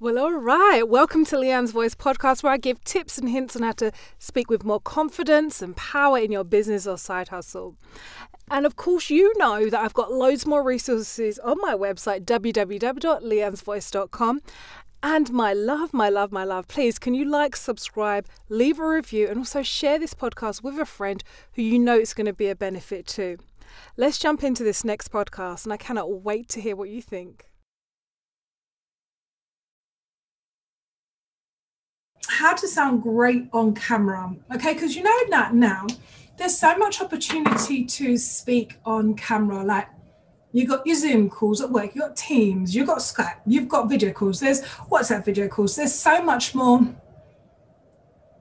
Well, all right. Welcome to Leanne's Voice podcast, where I give tips and hints on how to speak with more confidence and power in your business or side hustle. And of course, you know that I've got loads more resources on my website, www.leannesvoice.com. And my love, my love, my love, please can you like, subscribe, leave a review, and also share this podcast with a friend who you know it's going to be a benefit to. Let's jump into this next podcast, and I cannot wait to hear what you think. How to sound great on camera. Okay, because you know that now there's so much opportunity to speak on camera. Like you got your Zoom calls at work, you got Teams, you got Skype, you've got video calls. There's WhatsApp video calls. There's so much more,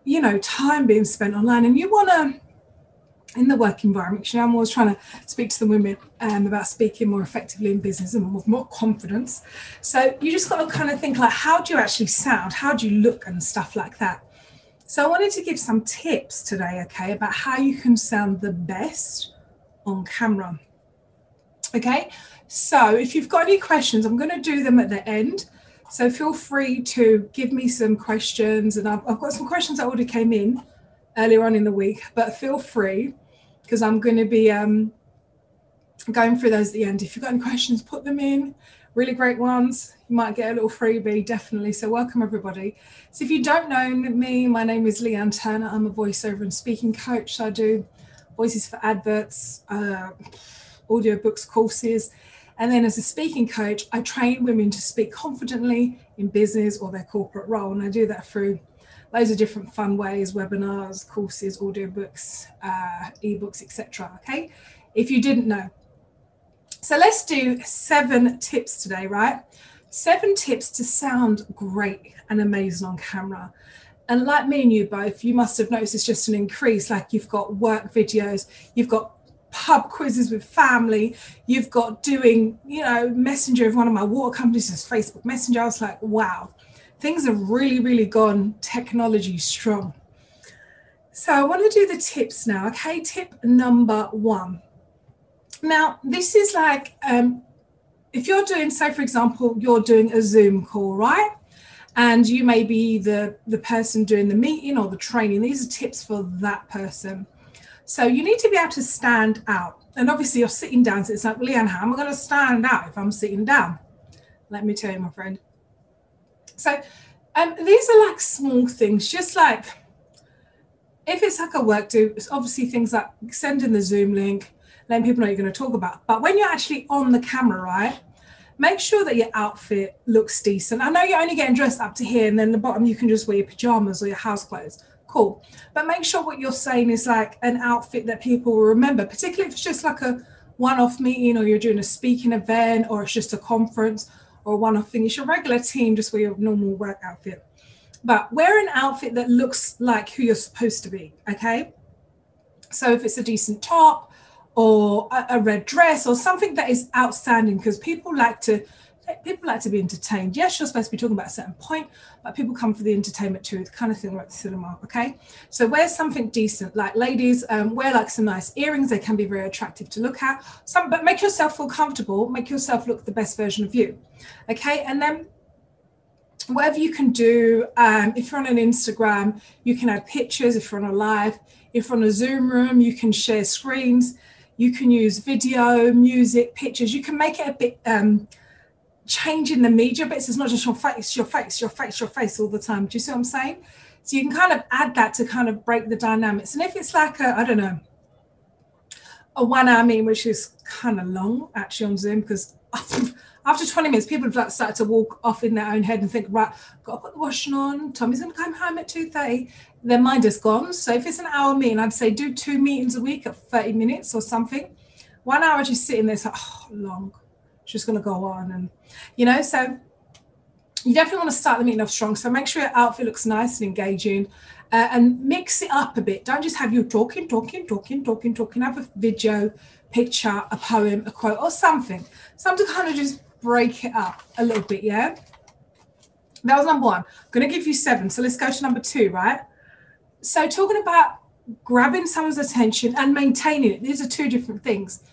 you know, time being spent online, and you want to in the work environment. You know, I'm always trying to speak to the women um, about speaking more effectively in business and with more confidence. So you just got to kind of think like, how do you actually sound? How do you look and stuff like that? So I wanted to give some tips today, okay, about how you can sound the best on camera. Okay, so if you've got any questions, I'm going to do them at the end. So feel free to give me some questions, and I've, I've got some questions that already came in earlier on in the week, but feel free because I'm going to be um, going through those at the end. If you've got any questions, put them in. Really great ones. You might get a little freebie, definitely. So, welcome everybody. So, if you don't know me, my name is Leanne Turner. I'm a voiceover and speaking coach. I do voices for adverts, uh, audiobooks, courses. And then, as a speaking coach, I train women to speak confidently in business or their corporate role. And I do that through loads of different fun ways webinars courses audiobooks uh, ebooks etc okay? If you didn't know. So let's do seven tips today right? Seven tips to sound great and amazing on camera. And like me and you both you must have noticed it's just an increase like you've got work videos you've got pub quizzes with family you've got doing you know messenger of one of my water companies is facebook messenger. I was like wow things have really, really gone technology strong. So I want to do the tips now. Okay, tip number one. Now, this is like um, if you're doing, say, for example, you're doing a Zoom call, right? And you may be the, the person doing the meeting or the training. These are tips for that person. So you need to be able to stand out. And obviously, you're sitting down. So it's like, Leanne, how am I going to stand out if I'm sitting down? Let me tell you, my friend, so um, these are like small things, just like if it's like a work do, it's obviously things like sending the Zoom link, letting people know you're going to talk about. But when you're actually on the camera, right? Make sure that your outfit looks decent. I know you're only getting dressed up to here, and then the bottom you can just wear your pajamas or your house clothes. Cool. But make sure what you're saying is like an outfit that people will remember, particularly if it's just like a one off meeting or you're doing a speaking event or it's just a conference or off thing. It's your regular team, just wear your normal work outfit. But wear an outfit that looks like who you're supposed to be, okay? So if it's a decent top or a, a red dress or something that is outstanding, because people like to people like to be entertained. Yes, you're supposed to be talking about a certain point, but people come for the entertainment too, the kind of thing like the cinema. Okay, so wear something decent. Like ladies, um, wear like some nice earrings. They can be very attractive to look at. Some, but make yourself feel comfortable. Make yourself look the best version of you. Okay, and then whatever you can do. Um, if you're on an Instagram, you can add pictures. If you're on a live, if you're on a Zoom room, you can share screens. You can use video, music, pictures. You can make it a bit. Um, changing the media bits. It's not just your face, your face, your face, your face all the time. Do you see what I'm saying? So you can kind of add that to kind of break the dynamics. And if it's like a, I don't know, a one hour meeting, which is kind of long actually on Zoom, because after 20 minutes, people have like started to walk off in their own head and think, right, got to put the washing on. Tommy's going to come home at 2.30. Their mind is gone. So if it's an hour meeting, I'd say do two meetings a week at 30 minutes or something. One hour just sitting there, it's like, oh, long just going to go on and you know so you definitely want to start the meeting off strong. So make sure your outfit looks nice and engaging uh, and mix it up a bit. Don't just have you talking talking talking talking talking. Have a video picture a poem a quote or something. Something to kind of just break it up a little bit yeah? That was number one. I'm going to give you seven so let's go to number two right? So talking about grabbing someone's attention and maintaining it. These are two different things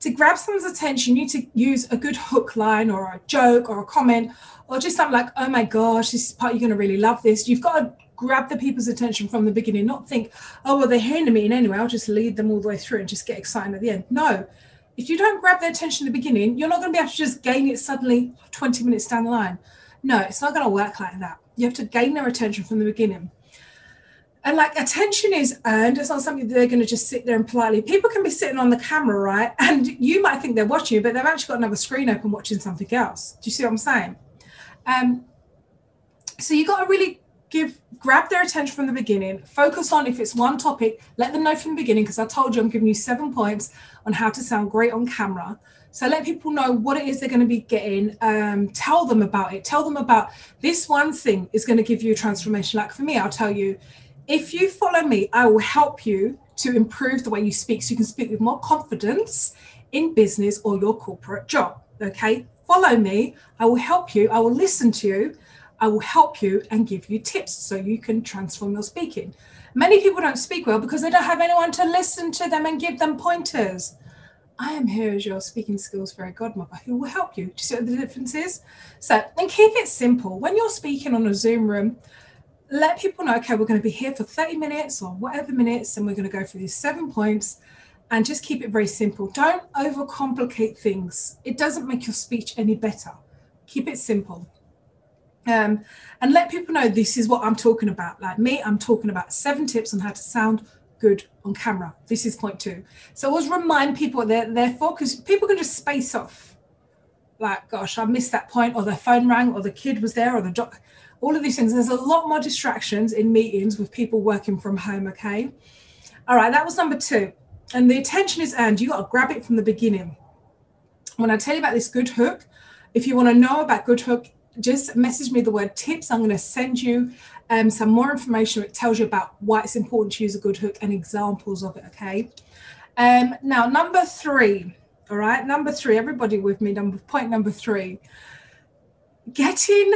to grab someone's attention, you need to use a good hook line or a joke or a comment or just something like, oh my gosh, this part you're going to really love this. You've got to grab the people's attention from the beginning, not think, oh, well, they're hearing the meeting anyway. I'll just lead them all the way through and just get excited at the end. No, if you don't grab their attention at the beginning, you're not going to be able to just gain it suddenly 20 minutes down the line. No, it's not going to work like that. You have to gain their attention from the beginning. And like attention is earned. It's not something that they're going to just sit there and politely. People can be sitting on the camera, right? And you might think they're watching you, but they've actually got another screen open watching something else. Do you see what I'm saying? Um, so you got to really give grab their attention from the beginning focus on if it's one topic let them know from the beginning because i told you i'm giving you seven points on how to sound great on camera so let people know what it is they're going to be getting um, tell them about it tell them about this one thing is going to give you a transformation like for me i'll tell you if you follow me i will help you to improve the way you speak so you can speak with more confidence in business or your corporate job okay follow me i will help you i will listen to you I will help you and give you tips so you can transform your speaking. Many people don't speak well because they don't have anyone to listen to them and give them pointers. I am here as your speaking skills fairy godmother who will help you. Do you see what the difference is? So, and keep it simple. When you're speaking on a Zoom room, let people know, okay, we're going to be here for 30 minutes or whatever minutes, and we're going to go through these seven points and just keep it very simple. Don't overcomplicate things. It doesn't make your speech any better. Keep it simple um, and let people know this is what I'm talking about. Like me, I'm talking about seven tips on how to sound good on camera. This is point two. So always remind people what they're there for because people can just space off. Like, gosh, I missed that point, or their phone rang, or the kid was there, or the doc. All of these things. There's a lot more distractions in meetings with people working from home. Okay. All right, that was number two. And the attention is earned. You got to grab it from the beginning. When I tell you about this good hook, if you want to know about good hook, just message me the word tips. I'm going to send you um, some more information that tells you about why it's important to use a good hook and examples of it. Okay. Um, now, number three. All right. Number three. Everybody with me. Number point number three. Getting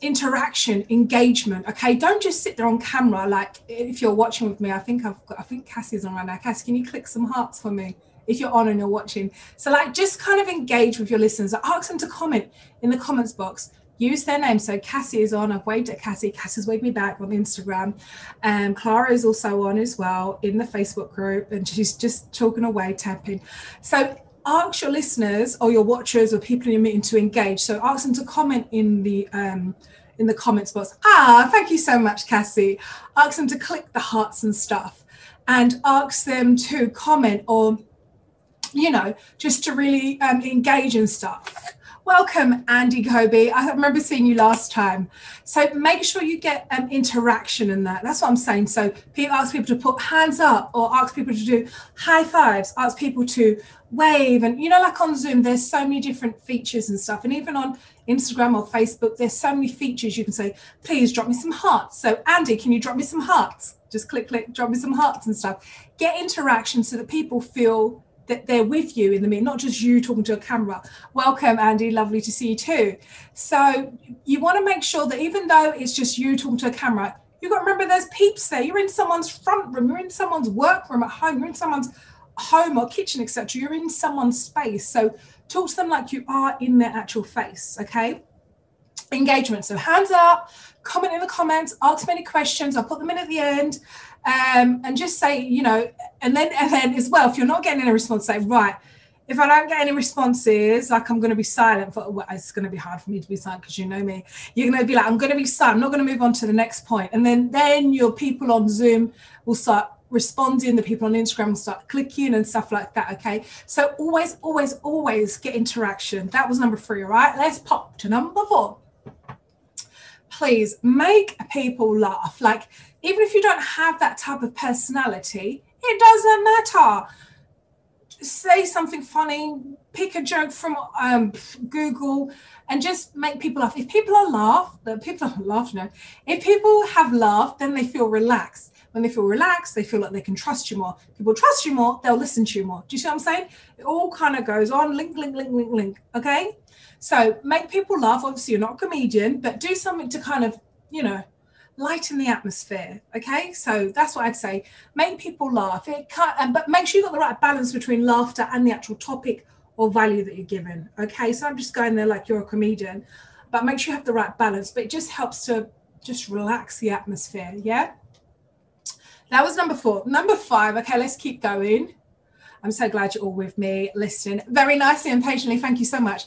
interaction, engagement. Okay. Don't just sit there on camera. Like if you're watching with me, I think I've got. I think Cassie's on right now. Cassie, can you click some hearts for me? if you're on and you're watching. So, like, just kind of engage with your listeners. Ask them to comment in the comments box use their name. So Cassie is on. I've waved at Cassie. Cassie's waved me back on Instagram. And um, Clara is also on as well in the Facebook group, and she's just talking away, tapping. So ask your listeners or your watchers or people in your meeting to engage. So ask them to comment in the um, in the comments box. Ah, thank you so much, Cassie. Ask them to click the hearts and stuff, and ask them to comment or you know just to really um, engage and stuff Welcome, Andy Kobe. I remember seeing you last time. So make sure you get um, interaction in that. That's what I'm saying. So people ask people to put hands up or ask people to do high fives, ask people to wave. And you know, like on Zoom, there's so many different features and stuff. And even on Instagram or Facebook, there's so many features you can say, please drop me some hearts. So Andy, can you drop me some hearts? Just click, click, drop me some hearts and stuff. Get interaction so that people feel that they're with you in the meeting, not just you talking to a camera. Welcome, Andy. Lovely to see you too. So you want to make sure that even though it's just you talking to a camera, you've got to remember there's peeps there. You're in someone's front room, you're in someone's workroom at home, you're in someone's home or kitchen, etc. You're in someone's space. So talk to them like you are in their actual face. Okay. Engagement. So hands up, comment in the comments, ask me any questions. I'll put them in at the end um, and just say, you know, and then and then as well, if you're not getting any response, say, right, if I don't get any responses, like I'm going to be silent for well, it's going to be hard for me to be silent because you know me. You're going to be like, I'm going to be silent. I'm not going to move on to the next point. And then then your people on Zoom will start responding. The people on Instagram will start clicking and stuff like that. Okay. So always, always, always get interaction. That was number three. All right. Let's pop to number four. Please make people laugh. Like even if you don't have that type of personality, it doesn't matter. Say something funny, pick a joke from um, Google, and just make people laugh. If people are laugh, the people are laugh, no. If people have laughed, then they feel relaxed. When they feel relaxed, they feel like they can trust you more. People trust you more, they'll listen to you more. Do you see what I'm saying? It all kind of goes on, link, link, link, link, link. Okay. So make people laugh. Obviously, you're not a comedian, but do something to kind of, you know, lighten the atmosphere. Okay, so that's what I'd say. Make people laugh. It can't, but make sure you've got the right balance between laughter and the actual topic or value that you're given. Okay, so I'm just going there like you're a comedian. but make sure you have the right balance. But it just helps to just relax the atmosphere. Yeah. That was number four. Number five. Okay, let's keep going. I'm so glad you're all with me, listening very nicely and patiently. Thank you so much.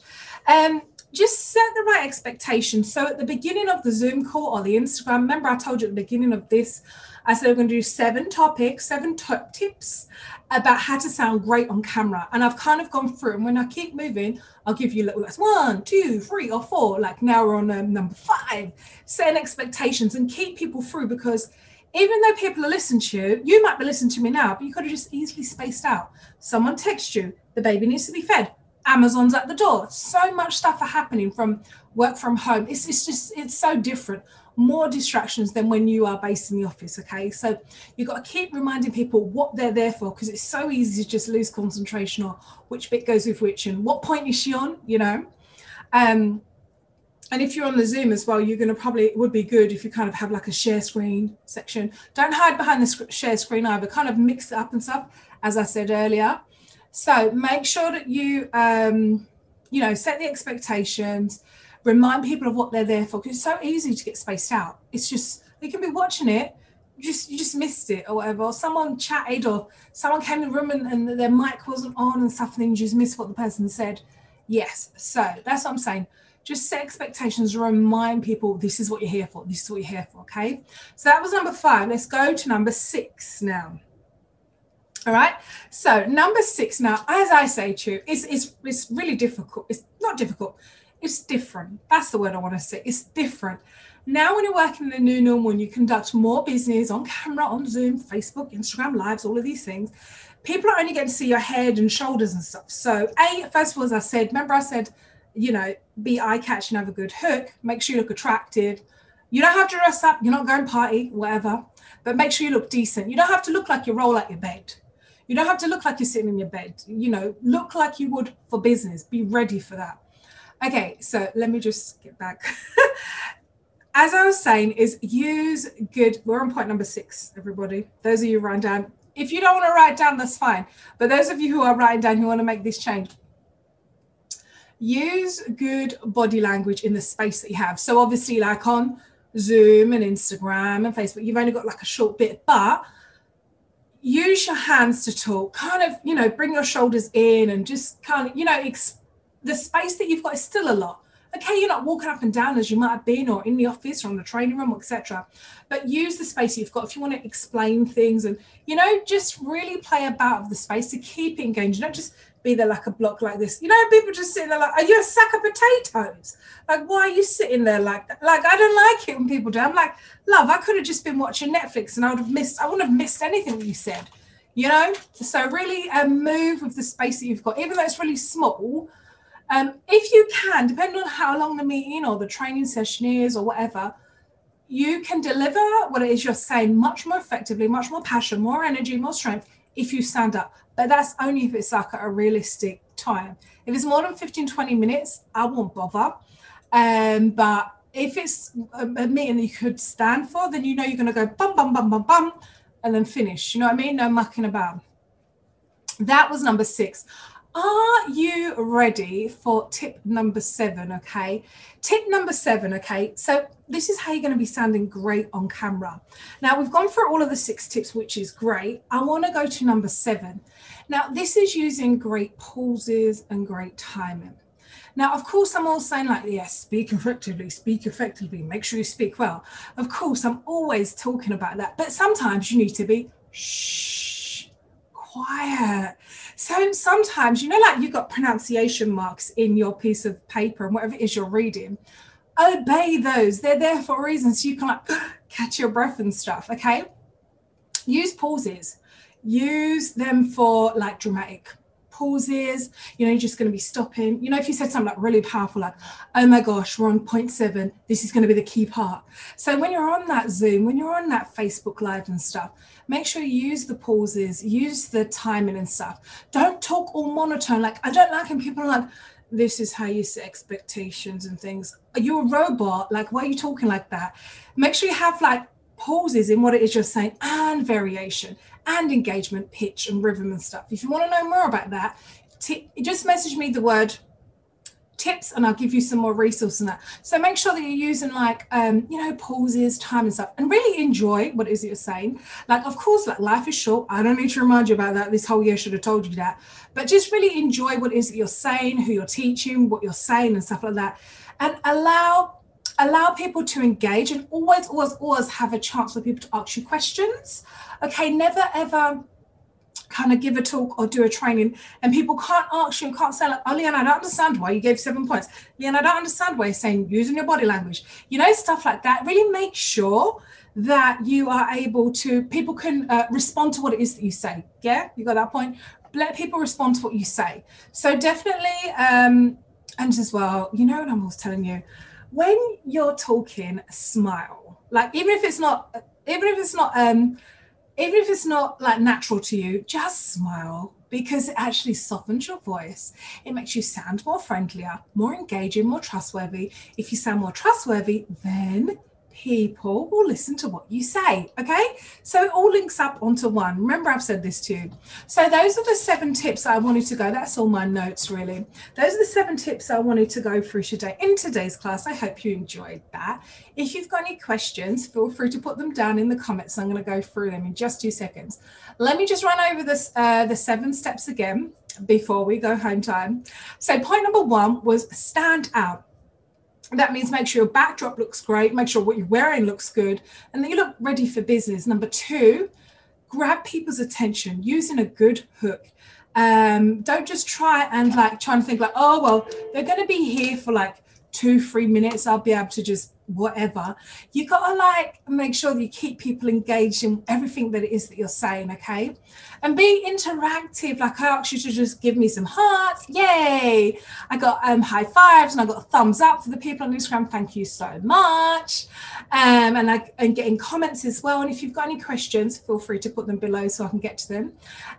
Um, just set the right expectations. So at the beginning of the Zoom call or the Instagram, remember I told you at the beginning of this, I said we're going to do seven topics, seven tips about how to sound great on camera. And I've kind of gone through, and when I keep moving, I'll give you little that's one, two, three, or four. Like now we're on um, number five, setting expectations and keep people through because even though people are listening to you, you might be listening to me now, but you could have just easily spaced out. Someone texts you, the baby needs to be fed. Amazon's at the door. So much stuff are happening from work from home. It's, it's just, it's so different. More distractions than when you are based in the office. Okay. So you've got to keep reminding people what they're there for because it's so easy to just lose concentration or which bit goes with which and what point is she on, you know? Um, and if you're on the Zoom as well, you're going to probably, it would be good if you kind of have like a share screen section. Don't hide behind the share screen either, kind of mix it up and stuff, as I said earlier. So make sure that you, um, you know, set the expectations, remind people of what they're there for, because it's so easy to get spaced out. It's just, they can be watching it, just you just missed it or whatever, or someone chatted or someone came in the room and, and their mic wasn't on and stuff, and then you just missed what the person said. Yes, so that's what I'm saying just set expectations, remind people this is what you're here for. This is what you're here for. Okay. So that was number five. Let's go to number six now. All right. So number six now, as I say to you, it's, it's, it's really difficult. It's not difficult. It's different. That's the word I want to say. It's different. Now, when you're working in the new normal and you conduct more business on camera, on Zoom, Facebook, Instagram Lives, all of these things, people are only getting to see your head and shoulders and stuff. So, A, first of all, as I said, remember I said you know, be eye catching, have a good hook, make sure you look attractive. You don't have to dress up, you're not going party, whatever, but make sure you look decent. You don't have to look like you roll out your bed. You don't have to look like you're sitting in your bed. You know, look like you would for business. Be ready for that. Okay, so let me just get back. As I was saying, is use good. We're on point number six, everybody. Those of you writing down. If you don't want to write down, that's fine. But those of you who are writing down who want to make this change, use good body language in the space that you have. So obviously, like on Zoom and Instagram and Facebook, you've only got like a short bit, but use your hands to talk. Kind of, you know, bring your shoulders in and just kind of, you know, ex- the space that you've got is still a lot. Okay, you're not walking up and down as you might have been, or in the office, or in the training room, etc. But use the space you've got if you want to explain things, and you know, just really play about of the space to keep it engaged. Don't just be there like a block like this. You know, people just sitting there like, are you a sack of potatoes? Like, why are you sitting there like that? Like, I don't like it when people do. I'm like, love, I could have just been watching Netflix and I would have missed, I wouldn't have missed anything you said. You know? So really um, move with the space that you've got, even though it's really small. Um, if you can, depending on how long the meeting or the training session is or whatever, you can deliver what it is you're saying much more effectively, much more passion, more energy, more strength if you stand up but that's only if it's like a realistic time. If it's more than 15, 20 minutes, I won't bother. Um, but if it's a, meeting that you could stand for, then you know you're going to go bum, bum, bum, bum, bum, and then finish. You know what I mean? No mucking about. That was number six. Are you ready for tip number seven? Okay. Tip number seven. Okay. So, this is how you're going to be sounding great on camera. Now, we've gone through all of the six tips, which is great. I want to go to number seven. Now, this is using great pauses and great timing. Now, of course, I'm all saying like, yes, speak effectively, speak effectively, make sure you speak well. Of course, I'm always talking about that, but sometimes you need to be shh, quiet. So sometimes, you know, like you've got pronunciation marks in your piece of paper and whatever it is you're reading, obey those. They're there for a reason. So you can like catch your breath and stuff. Okay. Use pauses use them for like dramatic pauses. You know, you're just going to be stopping. You know, if you said something like really powerful, like, oh my gosh, we're on point seven, this is going to be the key part. So when you're on that Zoom, when you're on that Facebook Live and stuff, make sure you use the pauses, use the timing and stuff. Don't talk all monotone. Like, I don't like when people are like, this is how you set expectations and things. Are you a robot? Like, why are you talking like that? Make sure you have like pauses in what it is you're saying and variation and engagement, pitch, and rhythm and stuff. If you want to know more about that, t- just message me the word tips and I'll give you some more resources on that. So make sure that you're using like um, you know, pauses, time and stuff, and really enjoy what it is that you're saying. Like, of course, like life is short. I don't need to remind you about that. This whole year should have told you that. But just really enjoy what it is that you're saying, who you're teaching, what you're saying, and stuff like that. And allow allow people to engage and always, always, always have a chance for people to ask you questions. Okay, never ever kind of give a talk or do a training and people can't ask you and can't say like oh Leanne I don't understand why you gave seven points. Leanne I don't understand why you're saying using your body language. You know stuff like that. Really make sure that you are able to people can uh, respond to what it is that you say. Yeah? You got that point? Let people respond to what you say. So definitely um and as well you know what I'm always telling you when you're talking smile like even if it's not even if it's not um even if it's not like natural to you, just smile because it actually softens your voice. It makes you sound more friendlier, more engaging, more trustworthy. If you sound more trustworthy, then people will listen to what you say. Okay. So it all links up onto one. Remember, I've said this to you. So those are the seven tips I wanted to go. That's all my notes, really. Those are the seven tips I wanted to go through today in today's class. I hope you enjoyed that. If you've got any questions, feel free to put them down in the comments. I'm going to go through them in just two seconds. Let me just run over this uh, the seven steps again before we go home time. So point number one was stand out that means make sure your backdrop looks great, make sure what you're wearing looks good, and then you look ready for business. Number two, grab people's attention using a good hook. Um, don't just try and like try and think like, oh well, they're going to be here for like two, three minutes. I'll be able to just whatever. You got to like make sure that you keep people engaged in everything that it is that you're saying, okay? And be interactive. Like I asked you to just give me some hearts. Yay! I got um, high fives and I got thumbs up for the people on Instagram. Thank you so much. Um, and I and getting comments as well. And if you've got any questions, feel free to put them below so I can get to them.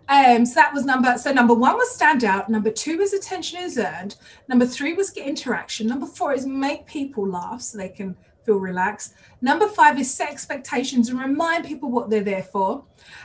Um, so that was number. So number one was stand out. Number two was attention is earned. Number three was get interaction. Number four is make people laugh so they can feel relaxed. Number five is set expectations and remind people what they're there for.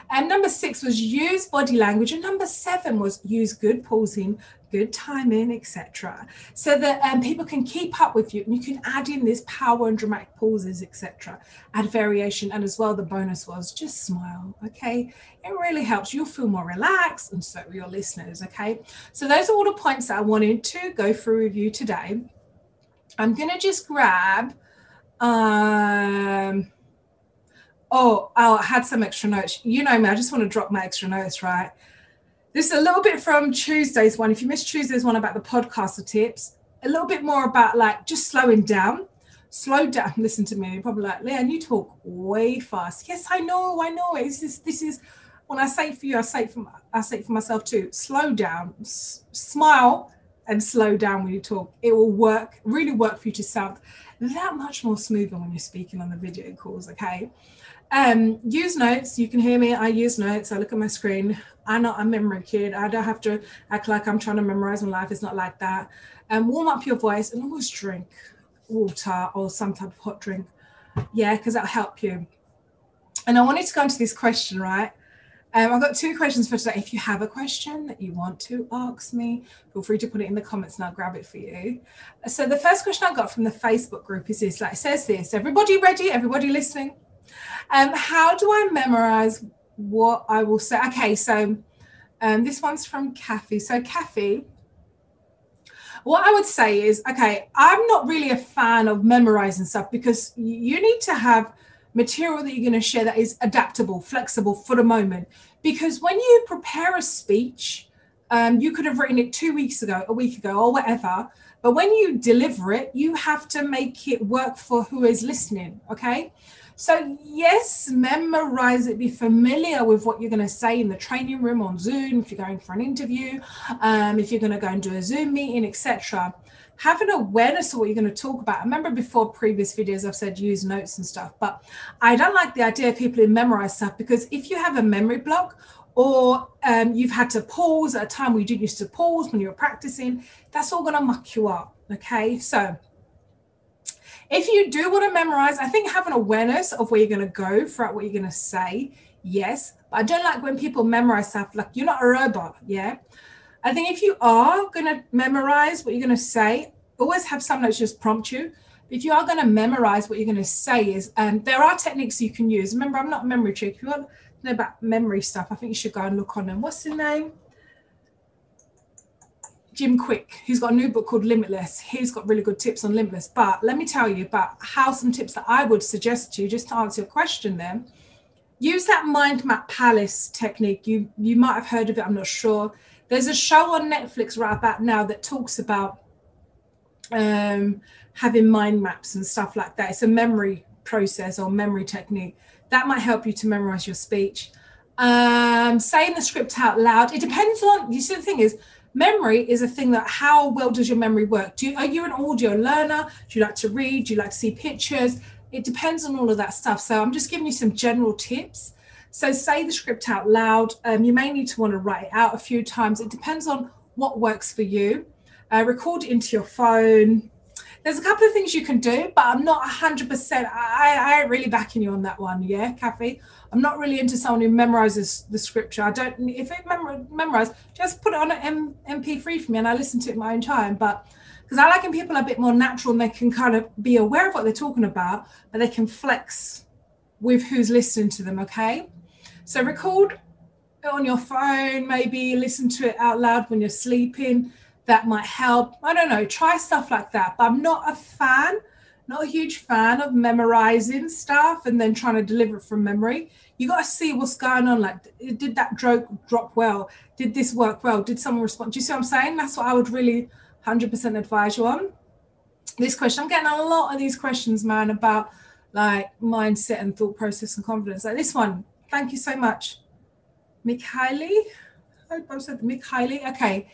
And number six was use body language. And number seven was use good pausing, good timing, etc. So that um, people can keep up with you and you can add in this power and dramatic pauses, etc. Add variation. And as well, the bonus was just smile. Okay. It really helps. You'll feel more relaxed and so will your listeners. Okay. So those are all the points that I wanted to go through with you today. I'm going to just grab um, oh, I had some extra notes. You know me, I just want to drop my extra notes, right? This is a little bit from Tuesday's one. If you missed Tuesday's one about the podcaster tips, a little bit more about like just slowing down. Slow down. Listen to me. You're probably like, Leanne, you talk way fast. Yes, I know, I know. This is this is when I say for you, I say for I say for myself too. Slow down, S- smile, and slow down when you talk. It will work, really work for you to sound that much more smoother when you're speaking on the video calls, okay? Um, use notes. You can hear me. I use notes. I look at my screen. I'm not a memory kid. I don't have to act like I'm trying to memorize my life. It's not like that. Um, warm up your voice and always drink water or some type of hot drink. Yeah, because that'll help you. And I wanted to go into this question, right? Um, I've got two questions for today. If you have a question that you want to ask me, feel free to put it in the comments and I'll grab it for you. So the first question I got from the Facebook group is this, like it says this, everybody ready? Everybody listening? Um, how do I memorize what I will say? Okay, so um, this one's from Kathy. So Kathy, what I would say is, okay, I'm not really a fan of memorizing stuff because you need to have material that you're going to share that is adaptable, flexible for the moment. Because when you prepare a speech, um, you could have written it two weeks ago, a week ago, or whatever. But when you deliver it, you have to make it work for who is listening. Okay. So, yes, memorize it, be familiar with what you're going to say in the training room on Zoom, if you're going for an interview, um, if you're going to go and do a Zoom meeting, etc have an awareness of what you're going to talk about. I remember before previous videos I've said use notes and stuff, but I don't like the idea of people who memorize stuff because if you have a memory block or um, you've had to pause at a time where you didn't used to pause when you were practicing, that's all going to muck you up. Okay, so if you do want to memorize, I think have an awareness of where you're going to go throughout what you're going to say. Yes, but I don't like when people memorize stuff like you're not a robot. Yeah, I think if you are going to memorize what you're going to say, always have some notes just prompt you. If you are going to memorize what you're going to say is, um, there are techniques you can use. Remember, I'm not a memory trick. If you want to know about memory stuff, I think you should go and look on them. What's the name? Jim Kwik. He's got a new book called Limitless. He's got really good tips on Limitless. But let me tell you about how some tips that I would suggest to you, just to answer your question then. Use that mind map palace technique. You you might have heard of it, I'm not sure. There's a show on Netflix right about now that talks about um, having mind maps and stuff like that. It's a memory process or memory technique that might help you to memorize your speech. Um, saying the script out loud. It depends on. You see, the thing is, memory is a thing that how well does your memory work? Do you, are you an audio learner? Do you like to read? Do you like to see pictures? It depends on all of that stuff. So I'm just giving you some general tips. So say the script out loud. Um, you may need to want to write it out a few times. It depends on what works for you. Uh, record it into your phone. There's a couple of things you can do, but I'm not 100%. I, I ain't really backing you on that one. Yeah, Kathy? I'm not really into someone who memorizes the scripture. I don't, if it memor, memorize, just put it on an M, MP3 for me and I listen to it my own time. But because I like when people are a bit more natural and they can kind of be aware of what they're talking about, but they can flex with who's listening to them. Okay. So record on your phone, maybe listen to it out loud when you're sleeping. That might help. I don't know. Try stuff like that. But I'm not a fan not a huge fan of memorizing stuff and then trying to deliver it from memory. You got to see what's going on. Like, did that joke drop well? Did this work well? Did someone respond? Do you see what I'm saying? That's what I would really 100% advise you on. This question, I'm getting a lot of these questions, man, about like mindset and thought process and confidence. Like this one, thank you so much. Mikhaili, I hope I said Mikhaili. Okay.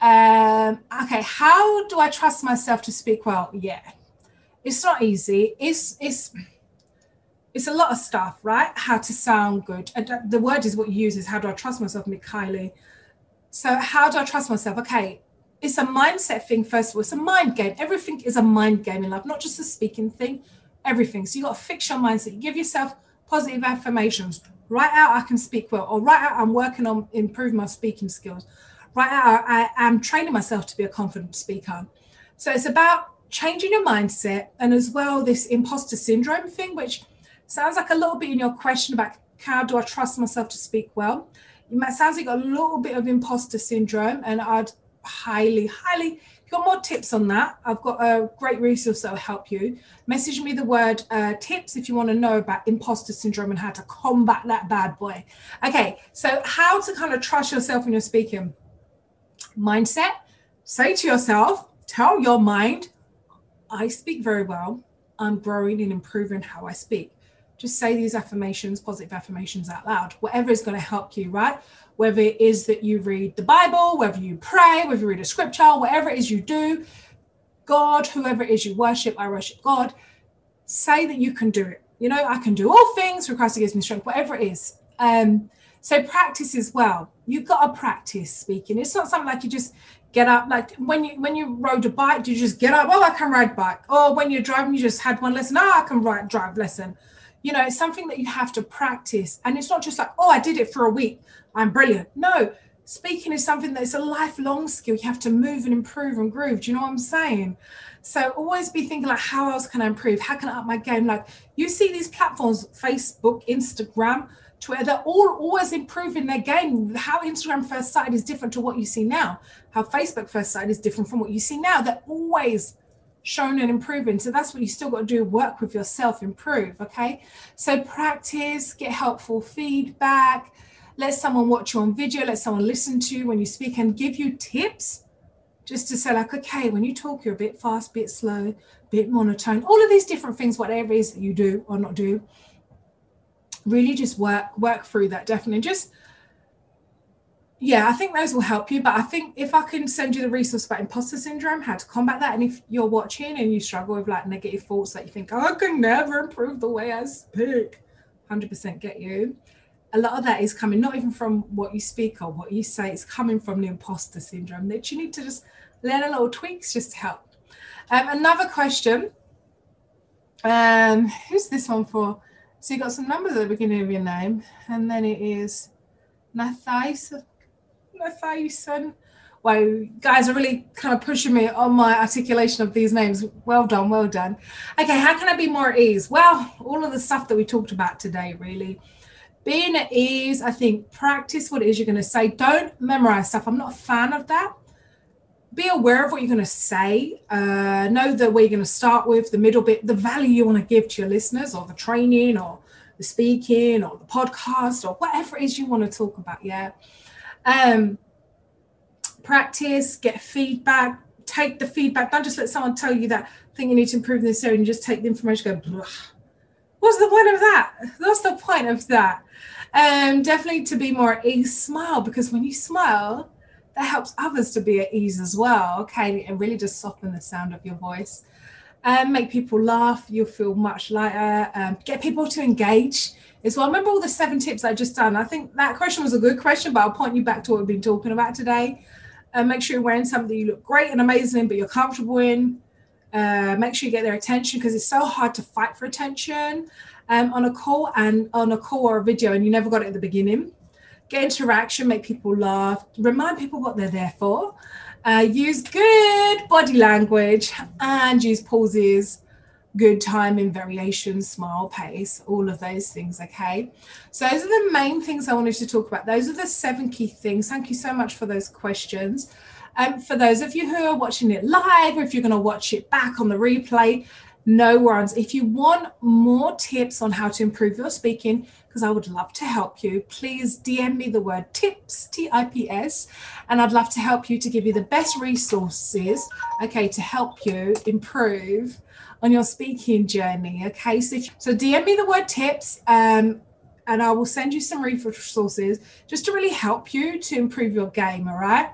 Um, okay, how do I trust myself to speak well? Yeah, it's not easy. It's it's it's a lot of stuff, right? How to sound good. And the word is what you use is how do I trust myself, Mikhaili? So how do I trust myself? Okay, it's a mindset thing, first of all. It's a mind game. Everything is a mind game in life, not just a speaking thing, everything. So you got to fix your mindset. You give yourself positive affirmations. Write out, I can speak well, or write out, I'm working on improving my speaking skills. Write out, I am training myself to be a confident speaker. So it's about changing your mindset and as well this imposter syndrome thing which sounds like a little bit in your question about how do i trust myself to speak well it sounds like a little bit of imposter syndrome and i'd highly highly got more tips on that i've got a great resource that will help you message me the word uh, tips if you want to know about imposter syndrome and how to combat that bad boy okay so how to kind of trust yourself when you're speaking mindset say to yourself tell your mind I speak very well. I'm growing and improving how I speak. Just say these affirmations, positive affirmations out loud, whatever is going to help you, right? Whether it is that you read the Bible, whether you pray, whether you read a scripture, whatever it is you do, God, whoever it is you worship, I worship God, say that you can do it. You know, I can do all things Christ who gives me strength, whatever it is. Um, so practice as well. You've got to practice speaking. It's not something like you just get up like when you when you rode a bike do you just get up oh i can ride bike or when you're driving you just had one lesson oh i can ride drive lesson you know it's something that you have to practice and it's not just like oh i did it for a week i'm brilliant no speaking is something that's a lifelong skill you have to move and improve and groove do you know what i'm saying so always be thinking like how else can i improve how can i up my game like you see these platforms facebook instagram Twitter, they're all always improving their game. How Instagram first started is different to what you see now. How Facebook first started is different from what you see now. They're always showing and improving. So that's what you still got to do work with yourself, improve. Okay. So practice, get helpful feedback, let someone watch you on video, let someone listen to you when you speak and give you tips just to say, like, okay, when you talk, you're a bit fast, bit slow, bit monotone, all of these different things, whatever it is that you do or not do really just work work through that definitely. Just yeah i think those will help you. But i think if i can send you the resource about imposter syndrome how to combat that and if you're watching and you struggle with like negative thoughts that you think oh, i can never improve the way i speak 100% get you a lot of that is coming not even from what you speak or what you say it's coming from the imposter syndrome that you need to just learn a little tweaks just to help um, another question um who's this one for so you got some numbers at the beginning of your name, and then it is Nathaisen. Nathaisen. Wow, guys are really kind of pushing me on my articulation of these names. Well done, well done. Okay, how can I be more at ease? Well, all of the stuff that we talked about today, really. Being at ease, I think practice what it is you're going to say. Don't memorize stuff. I'm not a fan of that. Be aware of what you're going to say. Uh, know the where you're going to start with, the middle bit, the value you want to give to your listeners, or the training, or the speaking, or the podcast, or whatever it is you want to talk about. Yeah. Um, practice, get feedback, take the feedback. Don't just let someone tell you that thing you need to improve in this area and just take the information go, what's the point of that? What's the point of that? Um, definitely to be more at ease, smile because when you smile, that helps others to be at ease as well. Okay, and really just soften the sound of your voice. Um, make people laugh, you'll feel much lighter. Um, get people to engage as well. Remember all the seven tips I just done. I think that question was a good question, but I'll point you back to what we've been talking about today. Uh, make sure you're wearing something you look great and amazing in, but you're comfortable in. Uh, make sure you get their attention because it's so hard to fight for attention um, on a call and on a call or a video, and you never got it at the beginning. Get interaction, make people laugh, remind people what they're there for. Uh, use good body language and use pauses good timing, variation, smile, pace, all of those things. Okay. So, those are the main things I wanted to talk about. Those are the seven key things. Thank you so much for those questions. Um, for those of you who are watching it live, or if you're going to watch it back on the replay, no worries. If you want more tips on how to improve your speaking, because I would love to help you, please DM me the word tips, T I P S, and I'd love to help you to give you the best resources, okay, to help you improve on your speaking journey. Okay, so, so DM me the word tips um, and I will send you some resources just to really help you to improve your game. All right.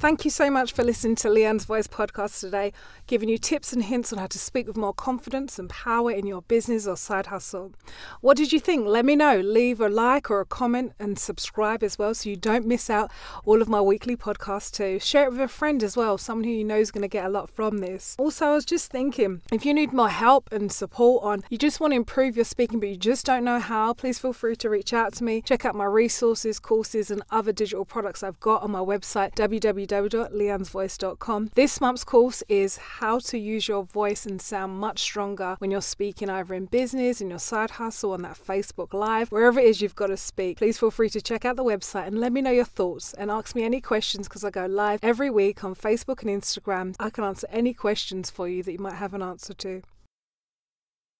Thank you so much for listening to Leanne's Voice podcast today, giving you tips and hints on how to speak with more confidence and power in your business or side hustle. What did you think? Let me know. Leave a like or a comment and subscribe as well so you don't miss out all of my weekly podcasts too. Share it with a friend as well, someone who you know is going to get a lot from this. Also, I was just thinking if you need more help and support on, you just want to improve your speaking but you just don't know how, please feel free to reach out to me. Check out my resources, courses, and other digital products I've got on my website www www.leannesvoice.com. This month's course is how to use your voice and sound much stronger when you're speaking either in business, in your side hustle, on that Facebook Live, wherever it is you've got to speak. Please feel free to check out the website and let me know your thoughts and ask me any questions because I go live every week on Facebook and Instagram. I can answer any questions for you that you might have an answer to.